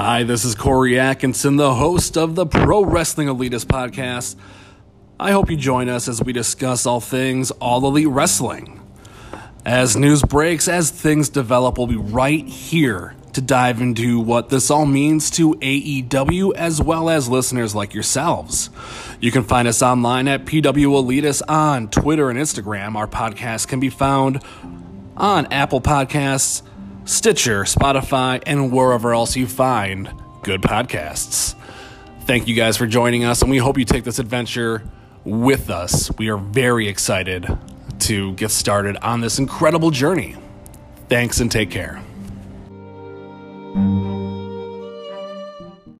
Hi, this is Corey Atkinson, the host of the Pro Wrestling Elitist podcast. I hope you join us as we discuss all things All Elite Wrestling. As news breaks, as things develop, we'll be right here to dive into what this all means to AEW as well as listeners like yourselves. You can find us online at PW Elitist on Twitter and Instagram. Our podcast can be found on Apple Podcasts, Stitcher, Spotify, and wherever else you find good podcasts. Thank you guys for joining us, and we hope you take this adventure with us. We are very excited to get started on this incredible journey. Thanks and take care.